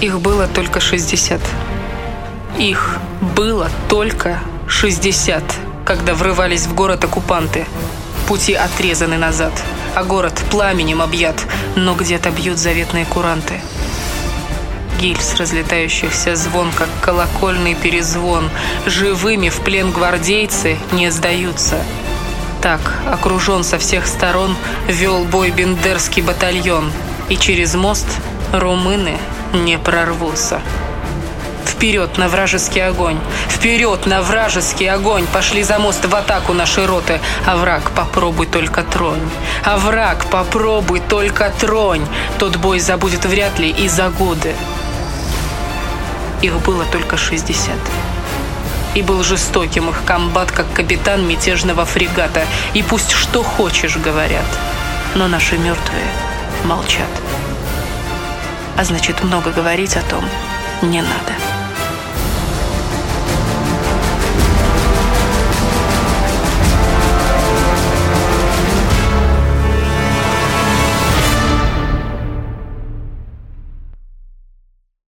Их было только 60. Их было только 60, когда врывались в город оккупанты. Пути отрезаны назад, а город пламенем объят, но где-то бьют заветные куранты. Гильз разлетающихся звон, как колокольный перезвон. Живыми в плен гвардейцы не сдаются. Так, окружен со всех сторон, вел бой бендерский батальон. И через мост румыны не прорвутся. Вперед на вражеский огонь! Вперед на вражеский огонь! Пошли за мост в атаку наши роты. А враг попробуй только тронь. А враг попробуй только тронь. Тот бой забудет вряд ли и за годы. Их было только 60. И был жестоким их комбат, как капитан мятежного фрегата. И пусть что хочешь, говорят. Но наши мертвые молчат. А значит, много говорить о том не надо.